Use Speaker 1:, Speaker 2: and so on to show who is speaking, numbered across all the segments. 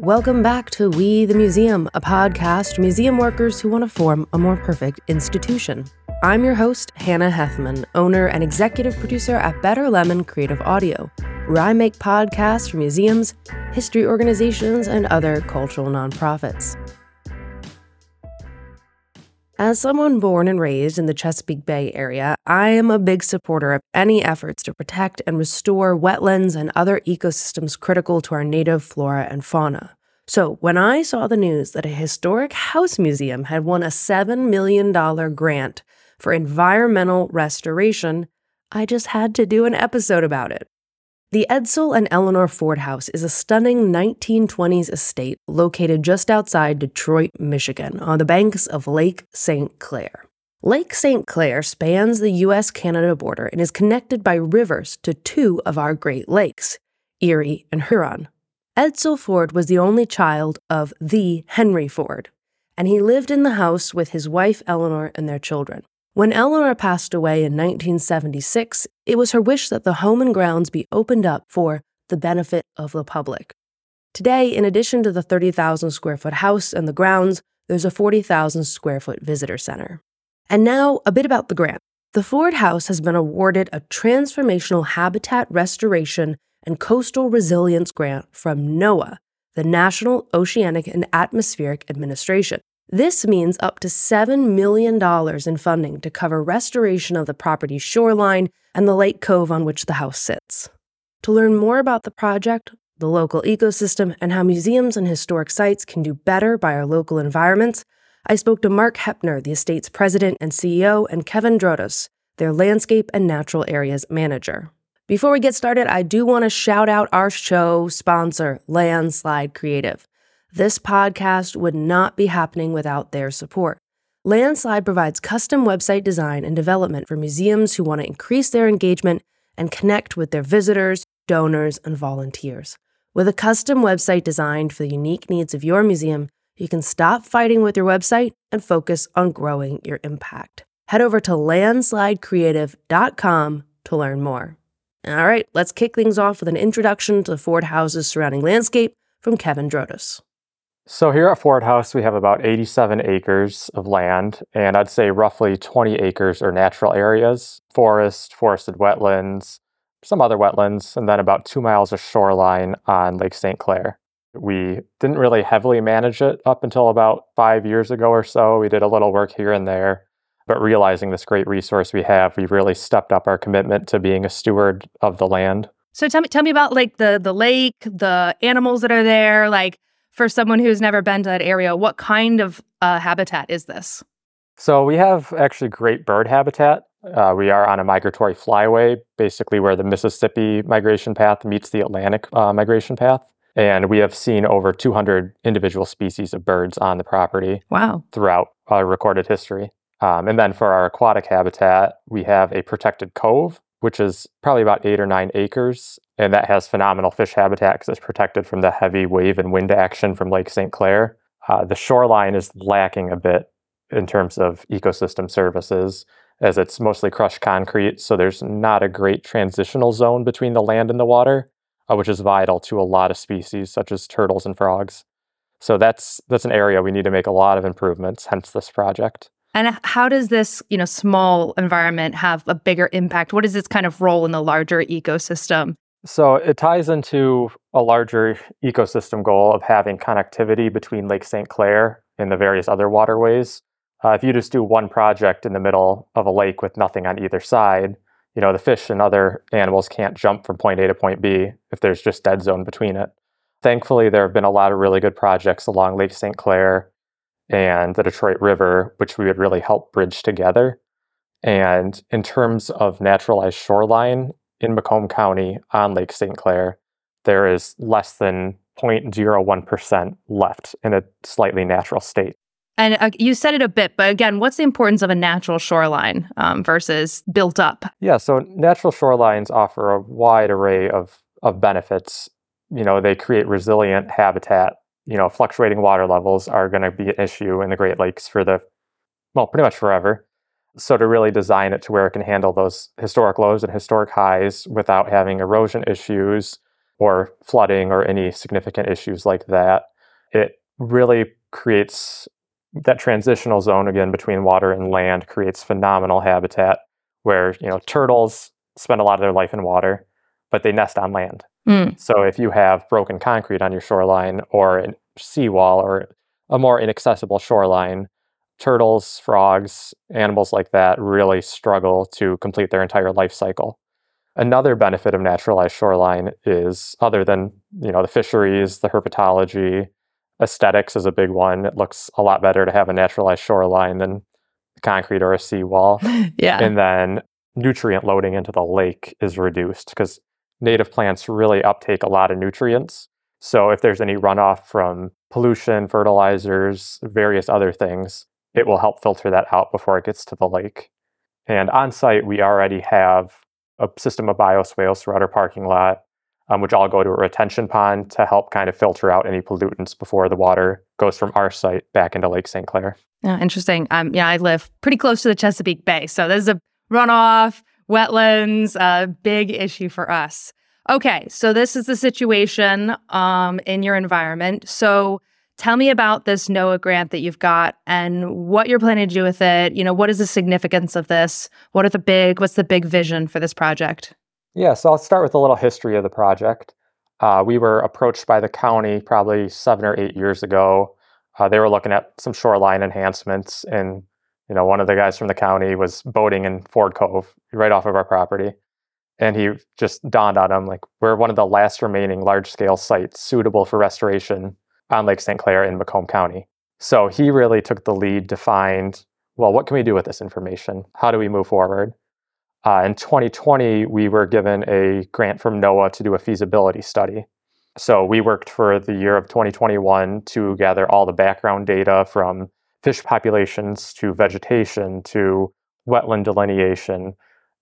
Speaker 1: Welcome back to We the Museum, a podcast for museum workers who want to form a more perfect institution. I'm your host, Hannah Hethmon, owner and executive producer at Better Lemon Creative Audio, where I make podcasts for museums, history organizations, and other cultural nonprofits. As someone born and raised in the Chesapeake Bay area, I am a big supporter of any efforts to protect and restore wetlands and other ecosystems critical to our native flora and fauna. So, when I saw the news that a historic house museum had won a $7 million grant for environmental restoration, I just had to do an episode about it. The Edsel and Eleanor Ford House is a stunning 1920s estate located just outside Detroit, Michigan, on the banks of Lake St. Clair. Lake St. Clair spans the US Canada border and is connected by rivers to two of our Great Lakes, Erie and Huron. Edsel Ford was the only child of the Henry Ford, and he lived in the house with his wife Eleanor and their children. When Eleanor passed away in 1976, it was her wish that the home and grounds be opened up for the benefit of the public. Today, in addition to the 30,000 square foot house and the grounds, there's a 40,000 square foot visitor center. And now, a bit about the grant. The Ford House has been awarded a Transformational Habitat Restoration and Coastal Resilience Grant from NOAA, the National Oceanic and Atmospheric Administration. This means up to $7 million in funding to cover restoration of the property's shoreline and the lake cove on which the house sits. To learn more about the project, the local ecosystem, and how museums and historic sites can do better by our local environments, I spoke to Mark Heppner, the estate's president and CEO, and Kevin Drotos, their landscape and natural areas manager. Before we get started, I do want to shout out our show sponsor, Landslide Creative. This podcast would not be happening without their support. Landslide provides custom website design and development for museums who want to increase their engagement and connect with their visitors, donors, and volunteers. With a custom website designed for the unique needs of your museum, you can stop fighting with your website and focus on growing your impact. Head over to landslidecreative.com to learn more. All right, let's kick things off with an introduction to the Ford house's surrounding landscape from Kevin Drotos.
Speaker 2: So here at Ford House, we have about 87 acres of land, and I'd say roughly 20 acres are natural areas, forest, forested wetlands, some other wetlands, and then about two miles of shoreline on Lake St. Clair. We didn't really heavily manage it up until about five years ago or so. We did a little work here and there, but realizing this great resource we have, we've really stepped up our commitment to being a steward of the land.
Speaker 3: So tell me, tell me about like the the lake, the animals that are there, like for someone who's never been to that area, what kind of uh, habitat is this?
Speaker 2: So we have actually great bird habitat. Uh, we are on a migratory flyway, basically where the Mississippi migration path meets the Atlantic uh, migration path. And we have seen over 200 individual species of birds on the property.
Speaker 3: Wow.
Speaker 2: Throughout our recorded history. Um, and then for our aquatic habitat, we have a protected cove, which is probably about eight or nine acres and that has phenomenal fish habitat because it's protected from the heavy wave and wind action from Lake St. Clair. Uh, the shoreline is lacking a bit in terms of ecosystem services, as it's mostly crushed concrete, so there's not a great transitional zone between the land and the water, uh, which is vital to a lot of species such as turtles and frogs. So that's that's an area we need to make a lot of improvements. Hence this project.
Speaker 3: And how does this, you know, small environment have a bigger impact? What is its kind of role in the larger ecosystem?
Speaker 2: So it ties into a larger ecosystem goal of having connectivity between Lake St. Clair and the various other waterways. Uh, if you just do one project in the middle of a lake with nothing on either side, you know, the fish and other animals can't jump from point A to point B if there's just dead zone between it. Thankfully, there have been a lot of really good projects along Lake St. Clair and the Detroit River, which we would really help bridge together. And in terms of naturalized shoreline, in Macomb County on Lake St. Clair, there is less than 0.01% left in a slightly natural state.
Speaker 3: And uh, you said it a bit, but again, what's the importance of a natural shoreline um, versus built up?
Speaker 2: Yeah, so natural shorelines offer a wide array of, of benefits. You know, they create resilient habitat. You know, fluctuating water levels are going to be an issue in the Great Lakes for the, well, pretty much forever. So to really design it to where it can handle those historic lows and historic highs without having erosion issues, or flooding or any significant issues like that. It really creates that transitional zone again between water and land creates phenomenal habitat where you know turtles spend a lot of their life in water but they nest on land
Speaker 3: Mm.
Speaker 2: so if you have broken concrete on your shoreline or a seawall or a more inaccessible shoreline turtles frogs animals like that really struggle to complete their entire life cycle another benefit of naturalized shoreline is other than you know the fisheries the herpetology aesthetics is a big one. It looks a lot better to have a naturalized shoreline than concrete or a seawall.
Speaker 3: yeah.
Speaker 2: And then nutrient loading into the lake is reduced because native plants really uptake a lot of nutrients. So if there's any runoff from pollution, fertilizers, various other things, it will help filter that out before it gets to the lake. And on site, we already have a system of bioswales throughout our parking lot um, which all go to a retention pond to help kind of filter out any pollutants before the water goes from our site back into Lake St. Clair.
Speaker 3: Yeah, interesting. Um, yeah, I live pretty close to the Chesapeake Bay, so there's a runoff, wetlands, a big issue for us. Okay, so this is the situation um, in your environment. So tell me about this NOAA grant that you've got and what you're planning to do with it. You know, what is the significance of this? What are the big? What's the big vision for this project?
Speaker 2: Yeah, so I'll start with a little history of the project. Uh, we were approached by the county probably seven or eight years ago. Uh, they were looking at some shoreline enhancements, and you know, one of the guys from the county was boating in Ford Cove, right off of our property, and he just dawned on him like we're one of the last remaining large-scale sites suitable for restoration on Lake St. Clair in Macomb County. So he really took the lead to find, well, what can we do with this information? How do we move forward? Uh, in 2020, we were given a grant from NOAA to do a feasibility study. So we worked for the year of 2021 to gather all the background data from fish populations to vegetation to wetland delineation,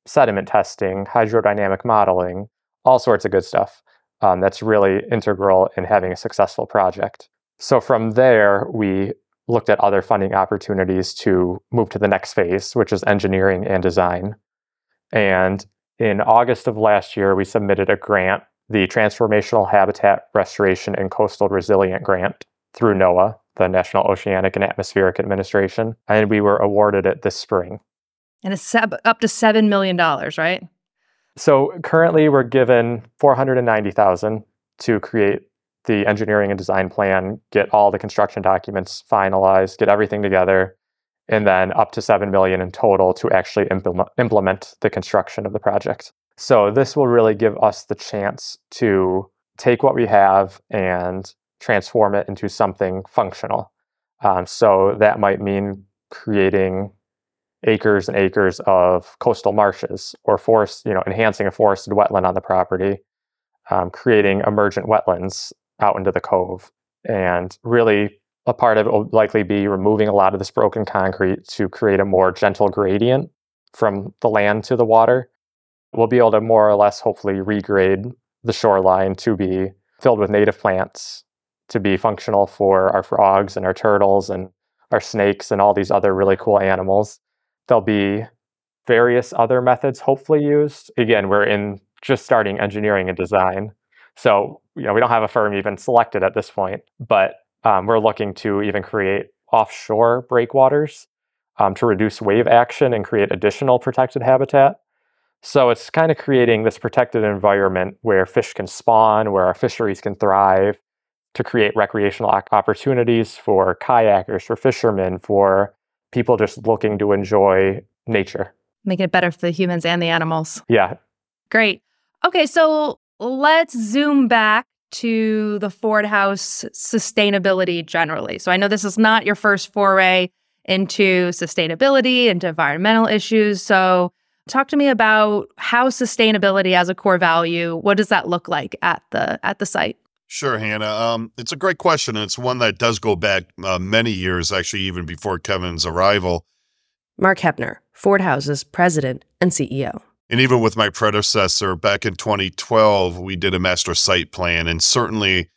Speaker 2: sediment testing, hydrodynamic modeling, all sorts of good stuff. Um, that's really integral in having a successful project. So from there, we looked at other funding opportunities to move to the next phase, which is engineering and design. And in August of last year, we submitted a grant, the Transformational Habitat Restoration and Coastal Resilient Grant through NOAA, the National Oceanic and Atmospheric Administration, and we were awarded it this spring.
Speaker 3: And it's up to $7 million, right?
Speaker 2: So currently we're given 490,000 to create the engineering and design plan, get all the construction documents finalized, get everything together, and then up to 7 million in total to actually implement, implement the construction of the project. So this will really give us the chance to take what we have and transform it into something functional. Um, so that might mean creating acres and acres of coastal marshes or forest, you know, enhancing a forested wetland on the property, um, creating emergent wetlands out into the cove, and really a part of it will likely be removing a lot of this broken concrete to create a more gentle gradient from the land to the water. We'll be able to more or less hopefully regrade the shoreline to be filled with native plants to be functional for our frogs and our turtles and our snakes and all these other really cool animals. There'll be various other methods hopefully used. Again, we're in just starting engineering and design. So, you know, we don't have a firm even selected at this point, but um, we're looking to even create offshore breakwaters um, to reduce wave action and create additional protected habitat. So it's kind of creating this protected environment where fish can spawn, where our fisheries can thrive, to create recreational opportunities for kayakers, for fishermen, for people just looking to enjoy nature.
Speaker 3: Make it better for the humans and the animals.
Speaker 2: Yeah.
Speaker 3: Great. Okay, so let's zoom back to the Ford House sustainability generally. So I know this is not your first foray into sustainability, into environmental issues. So talk to me about how sustainability as a core value, what does that look like at the at the site?
Speaker 4: Sure, Hannah. Um, it's a great question, and it's one that does go back uh, many years, actually, even before Kevin's arrival.
Speaker 1: Mark Heppner, Ford House's president and CEO.
Speaker 4: And even with my predecessor back in 2012, we did a master site plan. And certainly,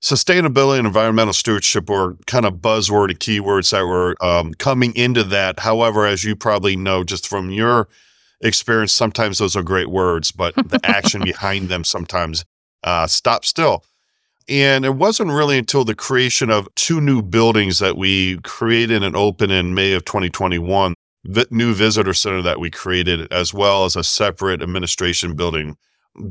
Speaker 4: sustainability and environmental stewardship were kind of buzzword keywords that were um, coming into that. However, as you probably know, just from your experience, sometimes those are great words, but the action behind them sometimes uh, stop still. And it wasn't really until the creation of two new buildings that we created and opened in May of 2021, the new visitor center that we created, as well as a separate administration building,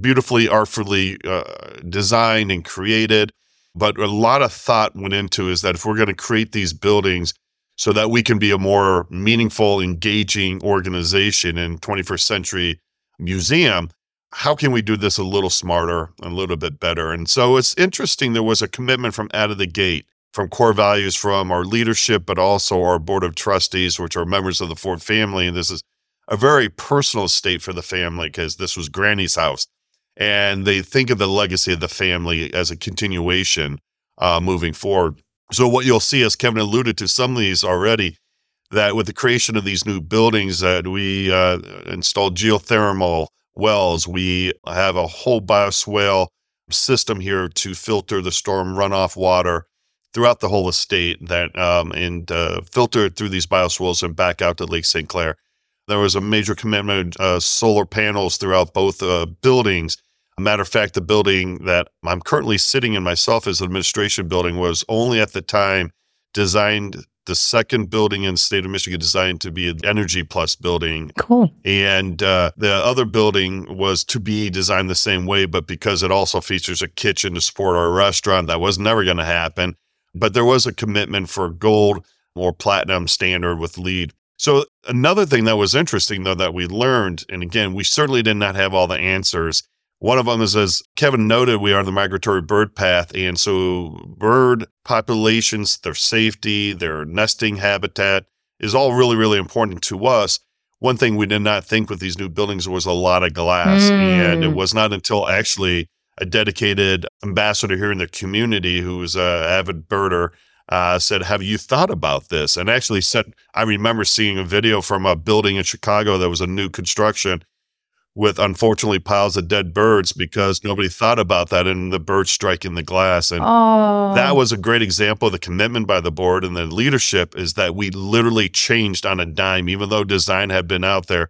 Speaker 4: beautifully, artfully uh, designed and created. But a lot of thought went into is that if we're going to create these buildings so that we can be a more meaningful, engaging organization in 21st century museum, how can we do this a little smarter, and a little bit better? And so it's interesting. There was a commitment from out of the gate, from core values from our leadership, but also our board of trustees, which are members of the Ford family. And this is a very personal state for the family because this was Granny's house. And they think of the legacy of the family as a continuation uh, moving forward. So, what you'll see, as Kevin alluded to some of these already, that with the creation of these new buildings, that we uh, installed geothermal wells. We have a whole bioswale system here to filter the storm runoff water throughout the whole estate that um, and uh, filter it through these bioswales and back out to Lake St. Clair. There was a major commitment of uh, solar panels throughout both uh, buildings. A matter of fact, the building that I'm currently sitting in myself as an administration building was only at the time designed the second building in the state of Michigan designed to be an Energy Plus building.
Speaker 3: Cool.
Speaker 4: And uh, the other building was to be designed the same way, but because it also features a kitchen to support our restaurant, that was never going to happen. But there was a commitment for gold or platinum standard with LEED. So another thing that was interesting though that we learned, and again, we certainly did not have all the answers, one of them is, as Kevin noted, we are the migratory bird path. And so bird populations, their safety, their nesting habitat is all really, really important to us. One thing we did not think with these new buildings was a lot of glass. Mm. And it mm. was not until actually a dedicated ambassador here in the community who was an avid birder uh, said, Have you thought about this? And actually said, I remember seeing a video from a building in Chicago that was a new construction with unfortunately piles of dead birds because nobody thought about that and the birds striking the glass. And oh. that was a great example of the commitment by the board and the leadership is that we literally changed on a dime, even though design had been out there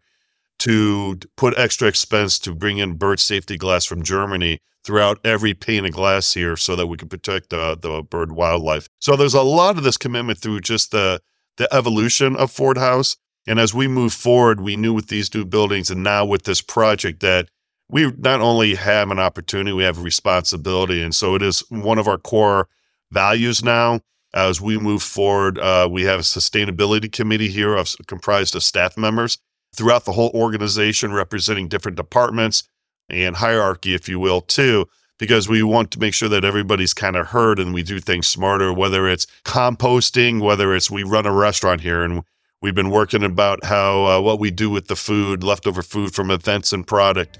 Speaker 4: to put extra expense to bring in bird safety glass from Germany throughout every pane of glass here so that we could protect uh, the bird wildlife. So there's a lot of this commitment through just the the evolution of Ford House and as we move forward, we knew with these new buildings and now with this project that we not only have an opportunity, we have a responsibility. And so it is one of our core values now. As we move forward, uh, we have a sustainability committee here of, comprised of staff members throughout the whole organization, representing different departments and hierarchy, if you will, too, because we want to make sure that everybody's kind of heard and we do things smarter, whether it's composting, whether it's we run a restaurant here and We've been working about how uh, what we do with the food, leftover food from events and product.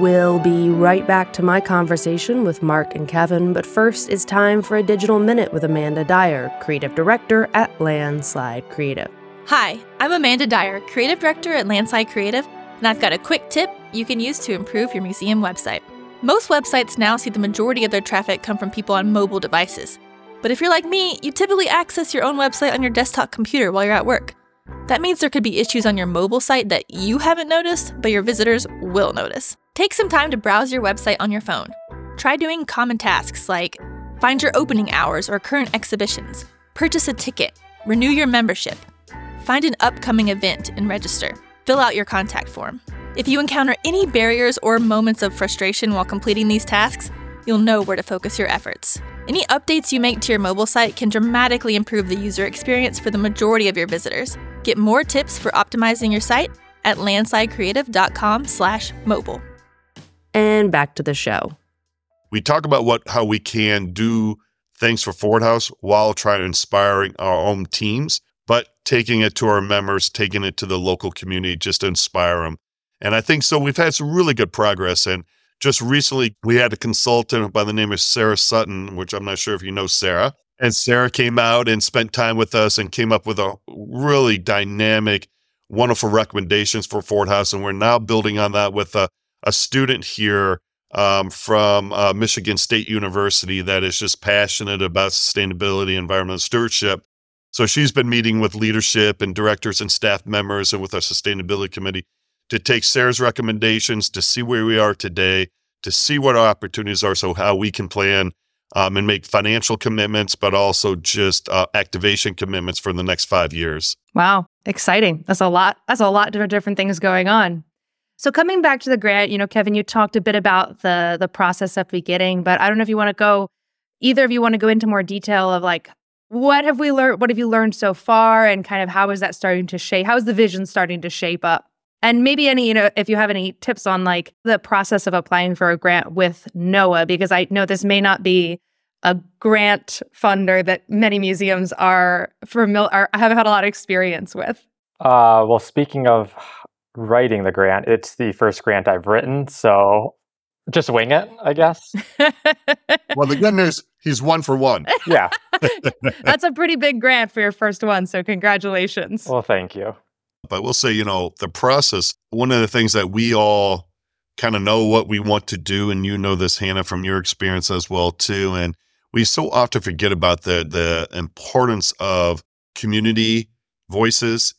Speaker 1: We'll be right back to my conversation with Mark and Kevin, but first it's time for a digital minute with Amanda Dyer, creative director at Landslide Creative.
Speaker 5: Hi, I'm Amanda Dyer, creative director at Landslide Creative, and I've got a quick tip you can use to improve your museum website. Most websites now see the majority of their traffic come from people on mobile devices. But if you're like me, you typically access your own website on your desktop computer while you're at work. That means there could be issues on your mobile site that you haven't noticed, but your visitors will notice. Take some time to browse your website on your phone. Try doing common tasks like find your opening hours or current exhibitions, purchase a ticket, renew your membership, find an upcoming event and register, fill out your contact form. If you encounter any barriers or moments of frustration while completing these tasks, you'll know where to focus your efforts. Any updates you make to your mobile site can dramatically improve the user experience for the majority of your visitors. Get more tips for optimizing your site at landslidecreative.com/mobile.
Speaker 1: And back to the show.
Speaker 4: We talk about what how we can do things for Ford House while trying to inspiring our own teams, but taking it to our members, taking it to the local community just to inspire them. And I think so we've had some really good progress and just recently, we had a consultant by the name of Sarah Sutton, which I'm not sure if you know Sarah. And Sarah came out and spent time with us and came up with a really dynamic, wonderful recommendations for Ford House. And we're now building on that with a, a student here um, from uh, Michigan State University that is just passionate about sustainability, environmental stewardship. So she's been meeting with leadership and directors and staff members and with our sustainability committee to take Sarah's recommendations to see where we are today, to see what our opportunities are, so how we can plan um, and make financial commitments, but also just uh, activation commitments for the next five years.
Speaker 3: Wow, exciting! That's a lot. That's a lot of different things going on. So coming back to the grant, you know, Kevin, you talked a bit about the the process of beginning, but I don't know if you want to go. Either of you want to go into more detail of like what have we learned? What have you learned so far, and kind of how is that starting to shape? How is the vision starting to shape up? And maybe any, you know, if you have any tips on like the process of applying for a grant with NOAA, because I know this may not be a grant funder that many museums are familiar are, have had a lot of experience with.
Speaker 2: Uh, well, speaking of writing the grant, it's the first grant I've written, so just wing it, I guess.
Speaker 4: well, the good news, he's one for one.
Speaker 2: Yeah.
Speaker 3: That's a pretty big grant for your first one, so congratulations.
Speaker 2: Well, thank you.
Speaker 4: But we'll say, you know, the process, one of the things that we all kind of know what we want to do, and you know this, Hannah, from your experience as well, too. And we so often forget about the the importance of community voices.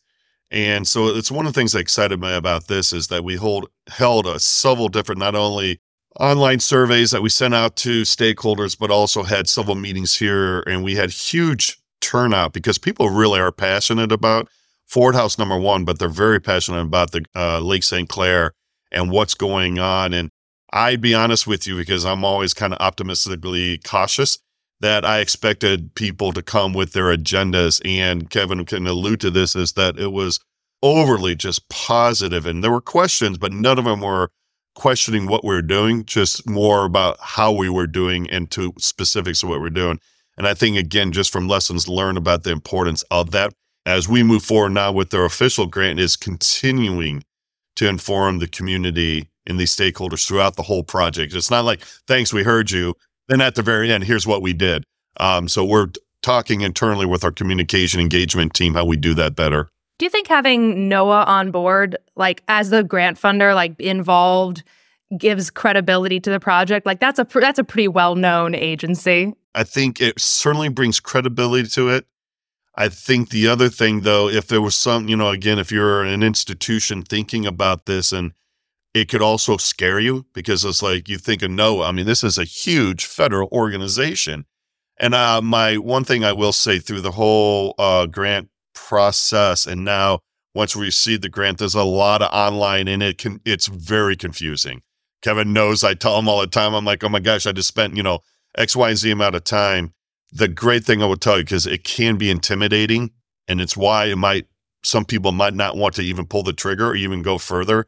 Speaker 4: And so it's one of the things that excited me about this is that we hold held a several different not only online surveys that we sent out to stakeholders, but also had several meetings here, and we had huge turnout because people really are passionate about Ford House number one, but they're very passionate about the uh, Lake St. Clair and what's going on. And I'd be honest with you because I'm always kind of optimistically cautious that I expected people to come with their agendas. And Kevin can allude to this is that it was overly just positive and there were questions, but none of them were questioning what we are doing, just more about how we were doing and to specifics of what we're doing. And I think, again, just from lessons learned about the importance of that as we move forward now with their official grant is continuing to inform the community and these stakeholders throughout the whole project. It's not like, thanks, we heard you. Then at the very end, here's what we did. Um, so we're talking internally with our communication engagement team how we do that better.
Speaker 3: Do you think having NOAA on board, like as the grant funder, like involved, gives credibility to the project? Like that's a pr- that's a pretty well known agency.
Speaker 4: I think it certainly brings credibility to it. I think the other thing, though, if there was some, you know, again, if you're an institution thinking about this and it could also scare you because it's like you think of NOAA, I mean, this is a huge federal organization. And uh, my one thing I will say through the whole uh, grant process, and now once we receive the grant, there's a lot of online and it can it's very confusing. Kevin knows I tell him all the time, I'm like, oh my gosh, I just spent, you know, X, Y, and Z amount of time the great thing I would tell you, because it can be intimidating, and it's why it might some people might not want to even pull the trigger or even go further.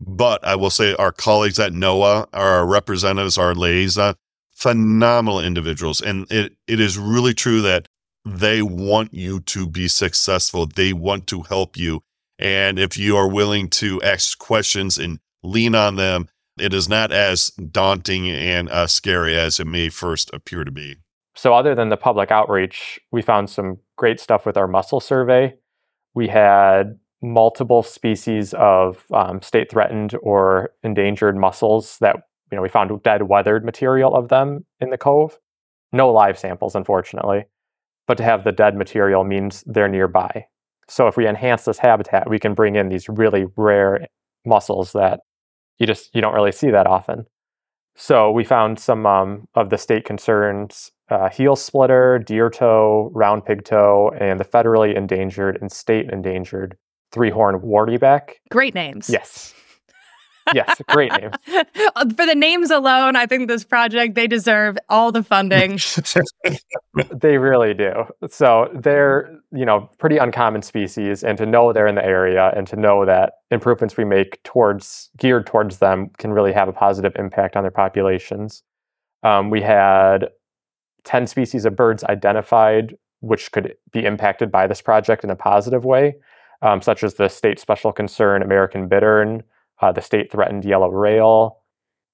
Speaker 4: But I will say our colleagues at NOAA, our representatives, our liaison, phenomenal individuals. And it, it is really true that they want you to be successful. They want to help you. And if you are willing to ask questions and lean on them, it is not as daunting and uh, scary as it may first appear to be.
Speaker 2: So, other than the public outreach, we found some great stuff with our mussel survey. We had multiple species of um, state threatened or endangered mussels that you know we found dead weathered material of them in the cove. No live samples, unfortunately, but to have the dead material means they're nearby. So if we enhance this habitat, we can bring in these really rare mussels that you just you don't really see that often. So we found some um, of the state concerns uh, heel splitter, deer toe, round pigtoe, and the federally endangered and state endangered three horned wartyback.
Speaker 3: Great names.
Speaker 2: Yes. yes, great names.
Speaker 3: For the names alone, I think this project they deserve all the funding.
Speaker 2: they really do. So they're, you know, pretty uncommon species and to know they're in the area and to know that improvements we make towards geared towards them can really have a positive impact on their populations. Um, we had 10 species of birds identified which could be impacted by this project in a positive way, um, such as the state special concern American bittern, uh, the state threatened yellow rail,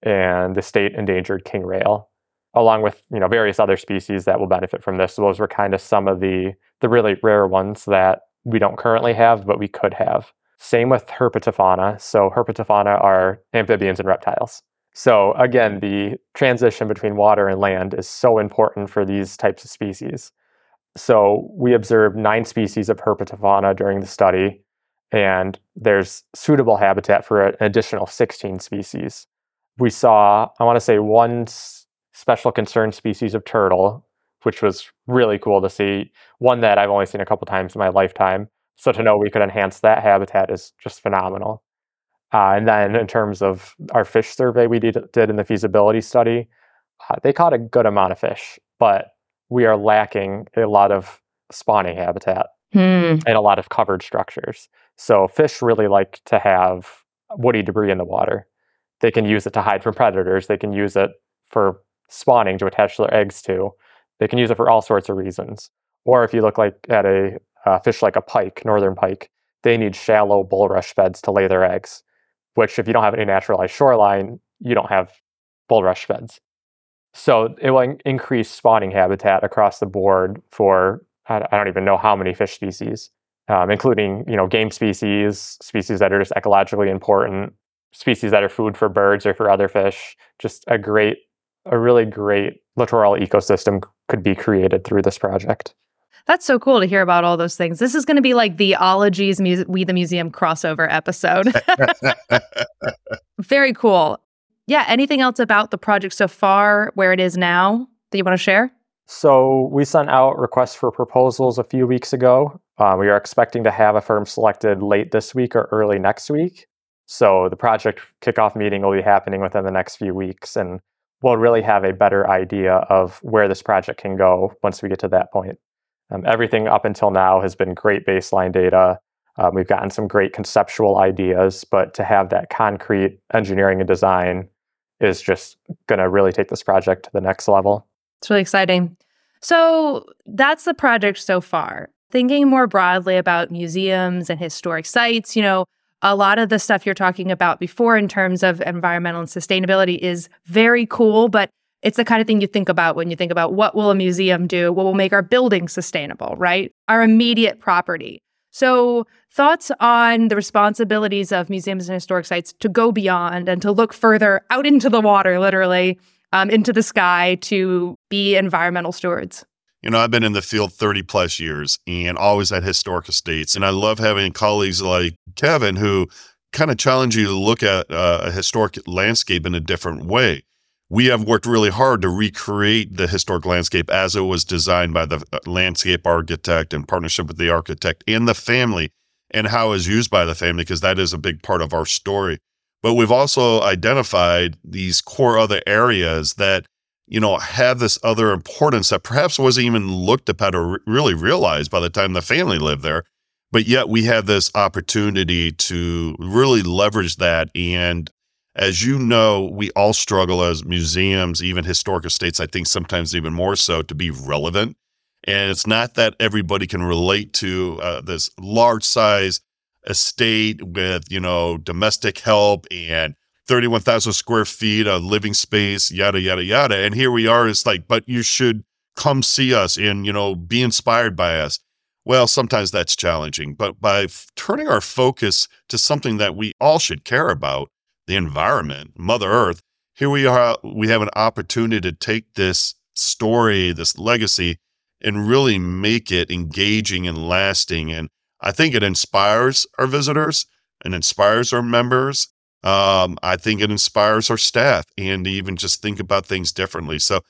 Speaker 2: and the state endangered king rail, along with you know various other species that will benefit from this. So those were kind of some of the the really rare ones that we don't currently have, but we could have. Same with herpetofauna. So herpetofauna are amphibians and reptiles. So again, the transition between water and land is so important for these types of species. So we observed nine species of herpetofauna during the study, and there's suitable habitat for an additional 16 species. we saw, I want to say, one special concern species of turtle, which was really cool to see. One that I've only seen a couple times in my lifetime. So to know we could enhance that habitat is just phenomenal. Uh, and then in terms of our fish survey we did, did in the feasibility study, uh, they caught a good amount of fish, but we are lacking a lot of spawning habitat
Speaker 3: Hmm.
Speaker 2: and a lot of covered structures. So fish really like to have woody debris in the water. They can use it to hide from predators. They can use it for spawning to attach their eggs to. They can use it for all sorts of reasons. Or if you look like at a uh, fish like a pike, northern pike, they need shallow bulrush beds to lay their eggs. Which, if you don't have any naturalized shoreline, you don't have bulrush beds. So it will in- increase spawning habitat across the board for I don't even know how many fish species, um, including you know game species, species that are just ecologically important, species that are food for birds or for other fish. Just a great, a really great littoral ecosystem could be created through this project.
Speaker 3: That's so cool to hear about all those things. This is going to be like the Ologies Muse- We the Museum crossover episode. Very cool. Yeah. Anything else about the project so far, where it is now, that you want to share?
Speaker 2: So we sent out requests for proposals a few weeks ago. Uh, we are expecting to have a firm selected late this week or early next week. So the project kickoff meeting will be happening within the next few weeks, and we'll really have a better idea of where this project can go once we get to that point. Um, everything up until now has been great baseline data. Um, we've gotten some great conceptual ideas, but to have that concrete engineering and design is just going to really take this project to the next level.
Speaker 3: It's really exciting. So that's the project so far. Thinking more broadly about museums and historic sites, you know, a lot of the stuff you're talking about before in terms of environmental and sustainability is very cool, but it's the kind of thing you think about when you think about what will a museum do? What will make our building sustainable, right? Our immediate property. So, thoughts on the responsibilities of museums and historic sites to go beyond and to look further out into the water, literally, um, into the sky to be environmental stewards?
Speaker 4: You know, I've been in the field 30 plus years and always at historic estates. And I love having colleagues like Kevin who kind of challenge you to look at uh, a historic landscape in a different way. We have worked really hard to recreate the historic landscape as it was designed by the uh, landscape architect in partnership with the architect and the family and how it's used by the family, because that is a big part of our story. But we've also identified these core other areas that you know, have this other importance that perhaps wasn't even looked upon or really realized by the time the family lived there. But yet we have this opportunity to really leverage that. And as you know, we all struggle as museums, even historic estates, I think sometimes even more so, to be relevant. And it's not that everybody can relate to uh, this large size estate with, you know, domestic help and 31,000 square feet of living space, yada, yada, yada. And here we are. It's like, but you should come see us and, you know, be inspired by us. Well, sometimes that's challenging, but by f- turning our focus to something that we all should care about, the environment, Mother Earth, here we are, we have an opportunity to take this story, this legacy, and really make it engaging and lasting. And I think it inspires our visitors and inspires our members um, I think it inspires our staff and even just think about things differently. So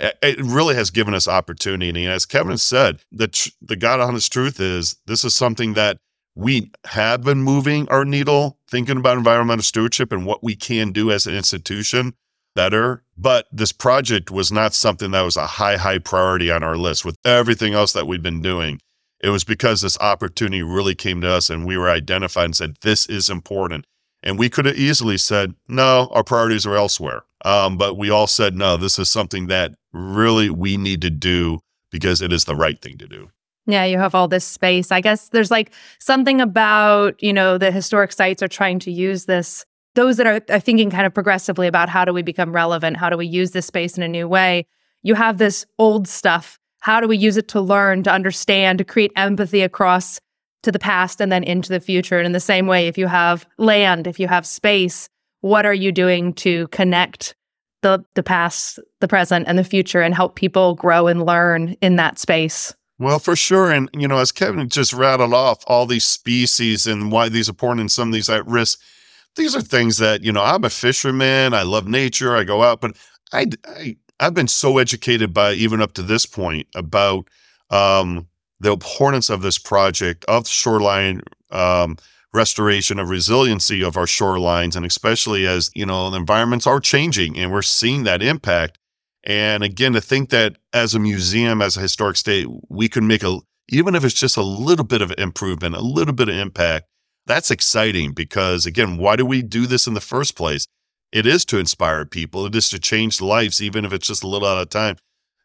Speaker 4: it really has given us opportunity. And as Kevin said, the tr- the God honest truth is this is something that we have been moving our needle, thinking about environmental stewardship and what we can do as an institution better. But this project was not something that was a high, high priority on our list with everything else that we've been doing. It was because this opportunity really came to us and we were identified and said, this is important. And we could have easily said, no, our priorities are elsewhere. Um, but we all said, no, this is something that really we need to do because it is the right thing to do.
Speaker 3: Yeah, you have all this space. I guess there's like something about, you know, the historic sites are trying to use this. Those that are, are thinking kind of progressively about how do we become relevant? How do we use this space in a new way? You have this old stuff. How do we use it to learn, to understand, to create empathy across to the past and then into the future. And in the same way, if you have land, if you have space, what are you doing to connect the the past, the present, and the future and help people grow and learn in that space?
Speaker 4: Well, for sure. And, you know, as Kevin just rattled off all these species and why these are important and some of these at risk, these are things that, you know, I'm a fisherman. I love nature. I go out, but I, I I've been so educated by even up to this point about um, the importance of this project of shoreline um, restoration of resiliency of our shorelines, and especially as you know the environments are changing, and we're seeing that impact. And again, to think that as a museum, as a historic state, we can make a even if it's just a little bit of improvement, a little bit of impact, that's exciting because, again, why do we do this in the first place? It is to inspire people, it is to change lives, even if it's just a little out of time,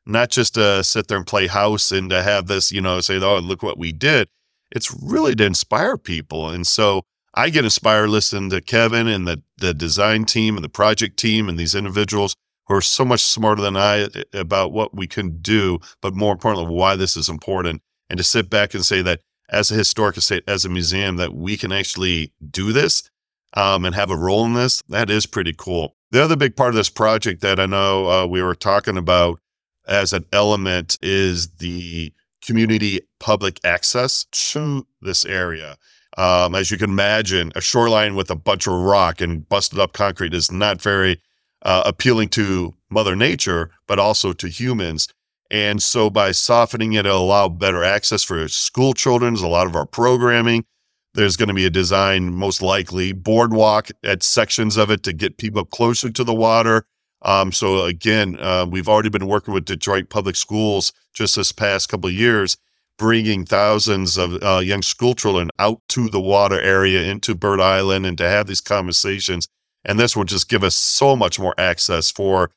Speaker 4: not just to sit there and play house and to have this, you know, say, oh, look what we did. It's really to inspire people. And so I get inspired listening to Kevin and the, the design team and the project team and these individuals who are so much smarter than I eh, about what we can do, but more importantly, why this is important and to sit back and say that as a historic estate, as a museum, that we can actually do this um, and have a role in this, that is pretty cool. The other big part of this project that I know uh, we were talking about as an element is the community public access to this area. Um, as you can imagine, a shoreline with a bunch of rock and busted up concrete is not very uh, appealing to Mother Nature, but also to humans. And so by softening it, it'll allow better access for school children. A lot of our programming. There's going to be a design, most likely boardwalk at sections of it to get people closer to the water. Um, so again, uh, we've already been working with Detroit Public Schools just this past couple years, bringing thousands of uh, young school children out to the water area into Bird Island and to have these conversations. And this will just give us so much more access for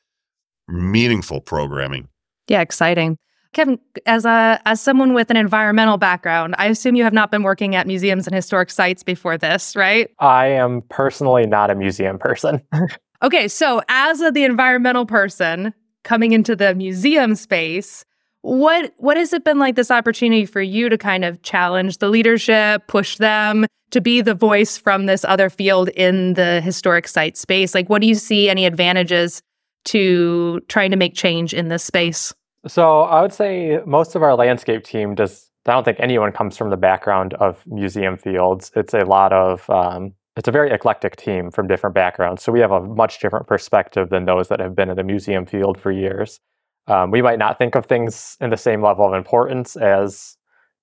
Speaker 4: meaningful programming.
Speaker 3: Yeah, exciting. Kevin, as a as someone with an environmental background, I assume you have not been working at museums and historic sites before this, right?
Speaker 2: I am personally not a museum person.
Speaker 3: okay, so as a, the environmental person coming into the museum space, what what has it been like this opportunity for you to kind of challenge the leadership, push them to be the voice from this other field in the historic site space? Like what do you see any advantages to trying to make change in this space?
Speaker 2: So I would say most of our landscape team does. I don't think anyone comes from the background of museum fields. It's a lot of. Um, it's a very eclectic team from different backgrounds. So we have a much different perspective than those that have been in the museum field for years. Um, we might not think of things in the same level of importance as,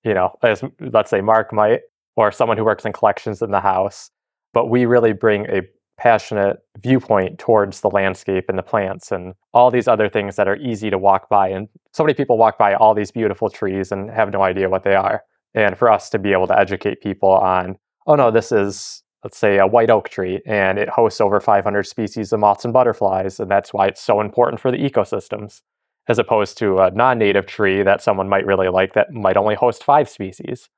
Speaker 2: you know, as let's say Mark might, or someone who works in collections in the house. But we really bring a passionate viewpoint towards the landscape and the plants and all these other things that are easy to walk by. And so many people walk by all these beautiful trees and have no idea what they are. And for us to be able to educate people on, oh no, this is, let's say, a white oak tree and it hosts over 500 species of moths and butterflies. And that's why it's so important for the ecosystems, as opposed to a non native tree that someone might really like that might only host five species.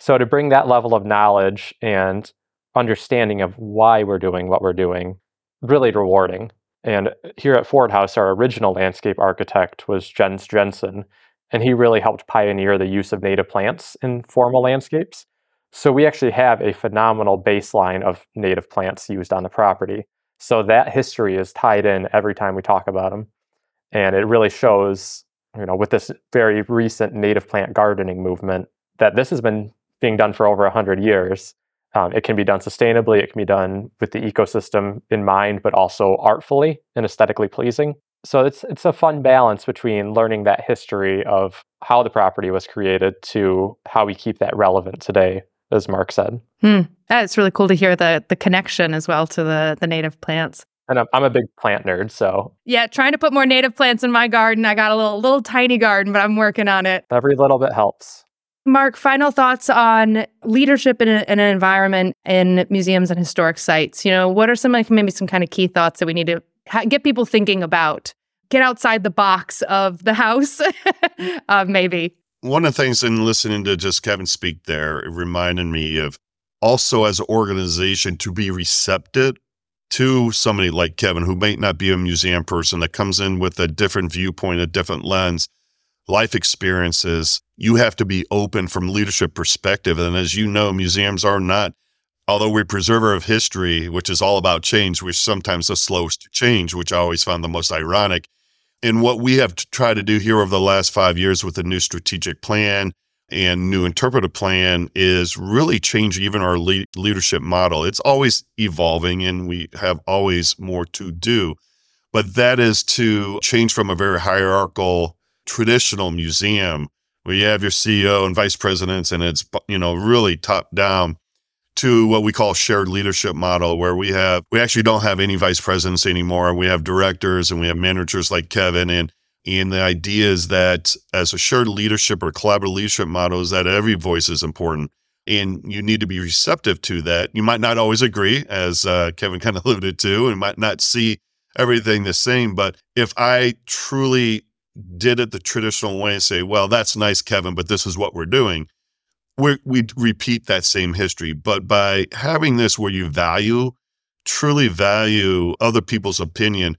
Speaker 2: So to bring that level of knowledge and understanding of why we're doing what we're doing really rewarding. And here at Ford House, our original landscape architect was Jens Jensen, and he really helped pioneer the use of native plants in formal landscapes. So we actually have a phenomenal baseline of native plants used on the property. So that history is tied in every time we talk about them. And it really shows, you know, with this very recent native plant gardening movement, that this has been being done for over 100 years. Um, it can be done sustainably, it can be done with the ecosystem in mind, but also artfully and aesthetically pleasing. So it's it's a fun balance between learning that history of how the property was created to how we keep that relevant today, as Mark said.
Speaker 3: Hmm. Yeah, it's really cool to hear the the connection as well to the the native plants.
Speaker 2: And I'm, I'm a big plant nerd, so
Speaker 3: yeah, trying to put more native plants in my garden. I got a little little tiny garden, but I'm working on it.
Speaker 2: Every little bit helps.
Speaker 3: Mark, final thoughts on leadership in, a, in, an environment in museums and historic sites. You know, what are some like maybe some kind of key thoughts that we need to ha- get people thinking about? Get outside the box of the house, uh, maybe.
Speaker 4: One of the things in listening to just Kevin speak there, it reminded me of also as an organization to be receptive to somebody like Kevin, who may not be a museum person that comes in with a different viewpoint, a different lens life experiences, you have to be open from leadership perspective. And as you know, museums are not, although we're preserver of history, which is all about change, we're sometimes the slowest to change, which I always found the most ironic. And what we have try to do here over the last five years with the new strategic plan and new interpretive plan is really changing even our le- leadership model. It's always evolving and we have always more to do. But that is to change from a very hierarchical traditional museum where you have your CEO and vice presidents and it's you know really top down to what we call shared leadership model where we have we actually don't have any vice presidents anymore we have directors and we have managers like Kevin and and the idea is that as a shared leadership or collaborative leadership model is that every voice is important and you need to be receptive to that you might not always agree as uh, Kevin kind of alluded to and might not see everything the same but if I truly did it the traditional way and say, well, that's nice, Kevin, but this is what we're doing, we we repeat that same history. But by having this where you value, truly value other people's opinion,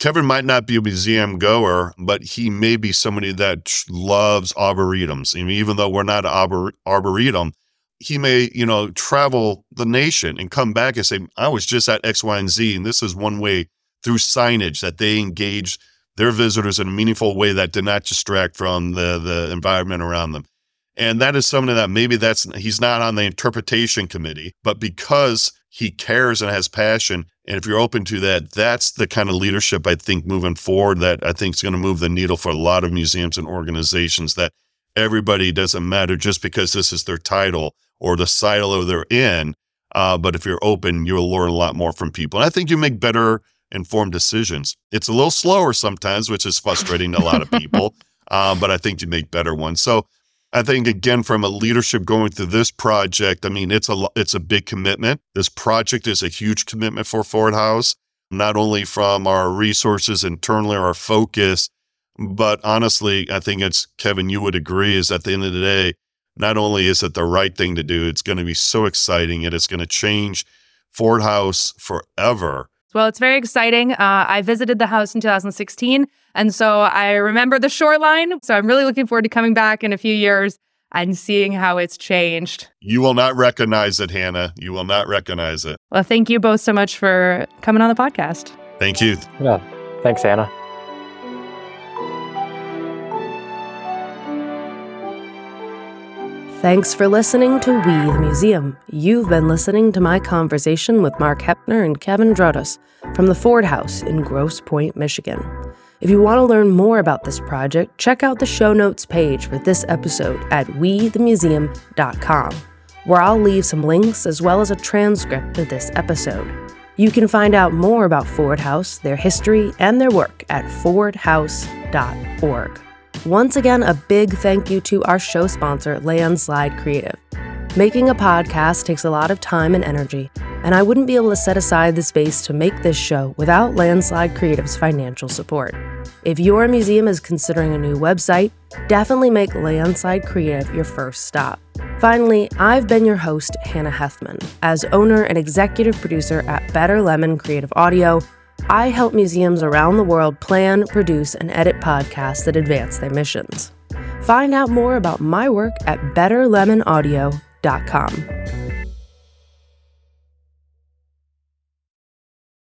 Speaker 4: Kevin might not be a museum goer, but he may be somebody that loves arboretums. Even though we're not an arbor, arboretum, he may, you know, travel the nation and come back and say, I was just at X, Y, and Z. And this is one way through signage that they engage their visitors in a meaningful way that did not distract from the the environment around them. And that is something that maybe that's he's not on the interpretation committee, but because he cares and has passion, and if you're open to that, that's the kind of leadership I think moving forward that I think is going to move the needle for a lot of museums and organizations that everybody doesn't matter just because this is their title or the silo they're in. Uh, but if you're open, you'll learn a lot more from people. And I think you make better informed decisions. It's a little slower sometimes, which is frustrating to a lot of people, um, but I think you make better ones. So I think again, from a leadership going through this project, I mean, it's a it's a big commitment. This project is a huge commitment for Ford House, not only from our resources internally, our focus, but honestly, I think it's Kevin. You would agree is at the end of the day, not only is it the right thing to do, it's going to be so exciting and it's going to change Ford House forever
Speaker 3: well, it's very exciting. Uh, I visited the house in 2016, and so I remember the shoreline. So I'm really looking forward to coming back in a few years and seeing how it's changed.
Speaker 4: You will not recognize it, Hannah. You will not recognize it.
Speaker 3: Well, thank you both so much for coming on the podcast.
Speaker 4: Thank you.
Speaker 2: Yeah. Thanks, Hannah.
Speaker 1: Thanks for listening to We the Museum. You've been listening to my conversation with Mark Heppner and Kevin Drotos from the Ford House in Grosse Pointe, Michigan. If you want to learn more about this project, check out the show notes page for this episode at wethemuseum.com, where I'll leave some links as well as a transcript of this episode. You can find out more about Ford House, their history, and their work at fordhouse.org. Once again, a big thank you to our show sponsor, Landslide Creative. Making a podcast takes a lot of time and energy, and I wouldn't be able to set aside the space to make this show without Landslide Creative's financial support. If your museum is considering a new website, definitely make Landslide Creative your first stop. Finally, I've been your host, Hannah Hethmon. As owner and executive producer at Better Lemon Creative Audio, I help museums around the world plan, produce, and edit podcasts that advance their missions. Find out more about my work at betterlemonaudio.com.